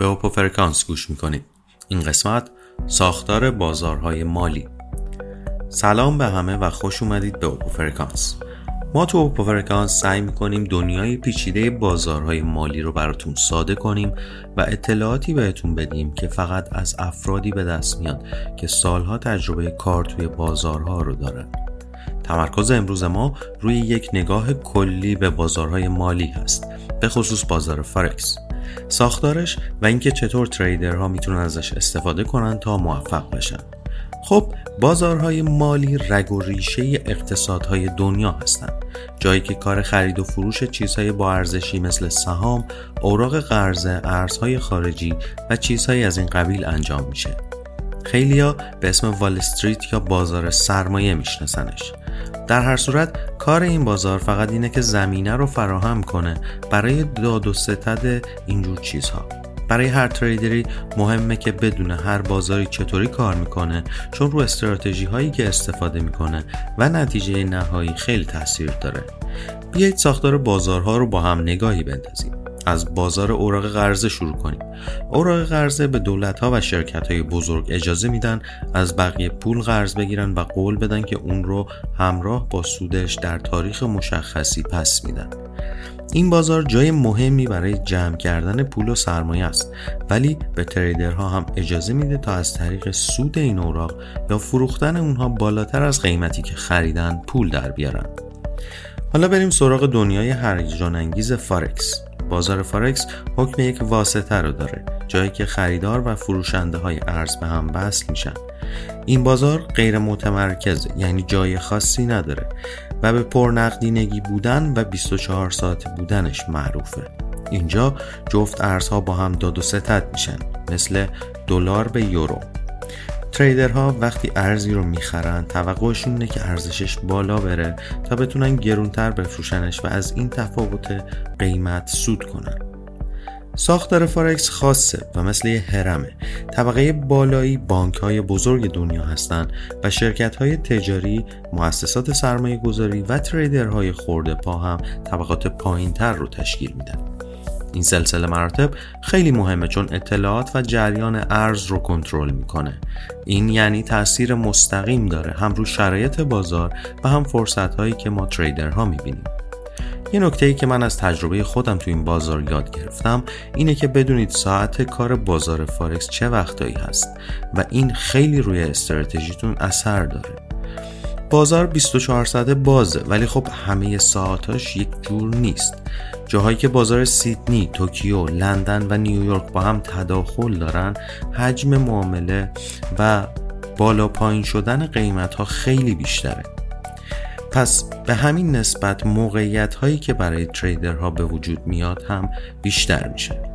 به اوپو فرکانس گوش می‌کنید. این قسمت ساختار بازارهای مالی. سلام به همه و خوش اومدید به اوپو فرکانس ما تو اوپو فرکانس سعی می‌کنیم دنیای پیچیده بازارهای مالی رو براتون ساده کنیم و اطلاعاتی بهتون بدیم که فقط از افرادی به دست میاد که سالها تجربه کار توی بازارها رو دارن. تمرکز امروز ما روی یک نگاه کلی به بازارهای مالی هست به خصوص بازار فارکس ساختارش و اینکه چطور تریدرها می‌تونن ازش استفاده کنن تا موفق بشن خب بازارهای مالی رگ و ریشه اقتصادهای دنیا هستند جایی که کار خرید و فروش چیزهای با ارزشی مثل سهام، اوراق قرضه، ارزهای خارجی و چیزهایی از این قبیل انجام میشه. خیلیا به اسم وال استریت یا بازار سرمایه میشناسنش. در هر صورت کار این بازار فقط اینه که زمینه رو فراهم کنه. برای داد و ستد اینجور چیزها. برای هر تریدری مهمه که بدونه هر بازاری چطوری کار می‌کنه چون رو استراتژی هایی که استفاده می‌کنه و نتیجه نهایی خیلی تاثیر داره. بیایید ساختار بازارها رو با هم نگاهی بندازیم. از بازار اوراق قرضه شروع کنیم. اوراق قرضه به دولت ها و شرکت های بزرگ اجازه میدن از بقیه پول قرض بگیرن و قول بدن که اون رو همراه با سودش در تاریخ مشخصی پس میدن. این بازار جای مهمی برای جمع کردن پول و سرمایه است ولی به trader ها هم اجازه میده تا از طریق سود این اوراق یا فروختن اونها بالاتر از قیمتی که خریدن پول در بیارن. حالا بریم سراغ دنیای هیجان انگیز فارکس بازار فارکس حکم یک واسطه رو داره جایی که خریدار و فروشنده های ارز به هم وصل میشن. این بازار غیر متمرکز یعنی جای خاصی نداره و به پرنقدینگی بودن و 24 ساعت بودنش معروفه. اینجا جفت ارزها با هم داد و ستد میشن مثل دلار به یورو. تریدرها وقتی ارزی رو می‌خرن توقعشون اینه که ارزشش بالا بره تا بتونن گرونتر بفروشنش و از این تفاوت قیمت سود کنن. ساختار فارکس خاصه و مثل یه هرمه طبقه بالایی بانک های بزرگ دنیا هستند و شرکت های تجاری مؤسسات سرمایه گذاری و تریدرهای خورده پا هم طبقات پایین تر رو تشکیل میدن. این سلسله مراتب خیلی مهمه چون اطلاعات و جریان ارز رو کنترل می‌کنه. این یعنی تاثیر مستقیم داره هم رو شرایط بازار و هم فرصت هایی که ما تریدرها می‌بینیم. یه نکته ای که من از تجربه خودم تو این بازار یاد گرفتم اینه که بدونید ساعت کار بازار فارکس چه وقتایی هست و این خیلی روی استراتژیتون اثر داره. بازار 24 ساعته بازه ولی خب همه ساعتاش یک جور نیست. جاهایی که بازار سیدنی، توکیو، لندن و نیویورک با هم تداخل دارن حجم معامله و بالا پایین شدن قیمت ها خیلی بیشتره. پس به همین نسبت موقعیت هایی که برای trader ها به وجود میاد هم بیشتر میشه.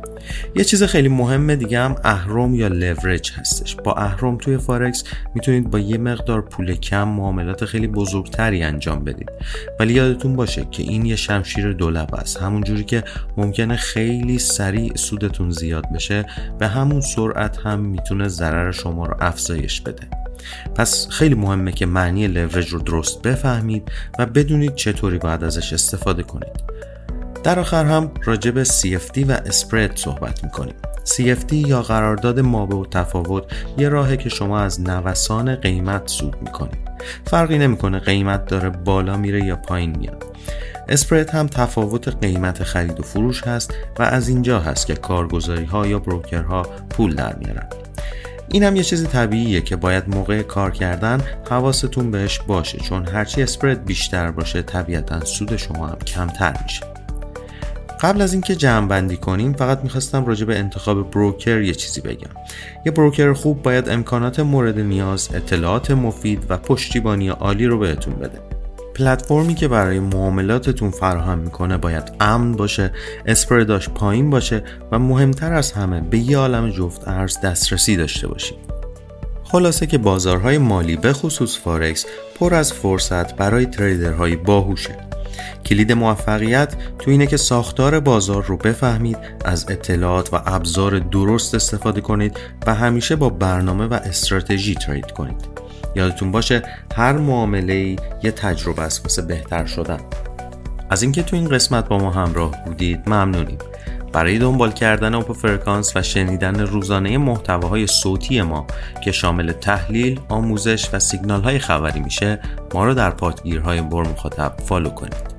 یه چیز خیلی مهمه دیگه هم اهرم یا لورج هستش. با اهرم توی فارکس می‌تونید با یه مقدار پول کم معاملات خیلی بزرگتری انجام بدید. ولی یادتون باشه که این یه شمشیر دولب است. همون جوری که ممکنه خیلی سریع سودتون زیاد بشه به همون سرعت هم می‌تونه ضرر شما رو افزایش بده. پس خیلی مهمه که معنی لورج رو درست بفهمید و بدونید چطوری باید ازش استفاده کنید. در آخر هم راجع به CFD و اسپرد صحبت می‌کنیم. CFD یا قرارداد ما و تفاوت یه راهه که شما از نوسان قیمت سود می‌کنید. فرقی نمی‌کنه قیمت داره بالا میره یا پایین میاد. اسپرد هم تفاوت قیمت خرید و فروش هست و از اینجا هست که کارگزاری ها یا بروکرها پول در میارن. این هم یه چیز طبیعیه که باید موقع کار کردن حواستون بهش باشه چون هرچی اسپرد بیشتر باشه طبیعتا سود شما هم کمتر میشه. قبل از اینکه جمع بندی کنیم فقط می‌خواستم راجع به انتخاب بروکر یه چیزی بگم. یه بروکر خوب باید امکانات مورد نیاز اطلاعات مفید و پشتیبانی عالی رو بهتون بده. پلتفرمی که برای معاملاتتون فراهم می‌کنه باید امن باشه اسپرداش پایین باشه و مهمتر از همه به یه عالم جفت ارز دسترسی داشته باشید. خلاصه که بازارهای مالی به خصوص فارکس پر از فرصت برای تریدرهای باهوشه. کلید موفقیت تو اینه که ساختار بازار رو بفهمید از اطلاعات و ابزار درست استفاده کنید و همیشه با برنامه و استراتژی ترید کنید. یادتون باشه هر معامله یه تجربه است واسه بهتر شدن. از اینکه تو این قسمت با ما همراه بودید ممنونیم. برای دنبال کردن اوپو فرکانس و شنیدن روزانه محتواهای صوتی ما که شامل تحلیل، آموزش و سیگنال های خبری میشه ما رو در پادگیرهای بر مخاطب فالو کنید.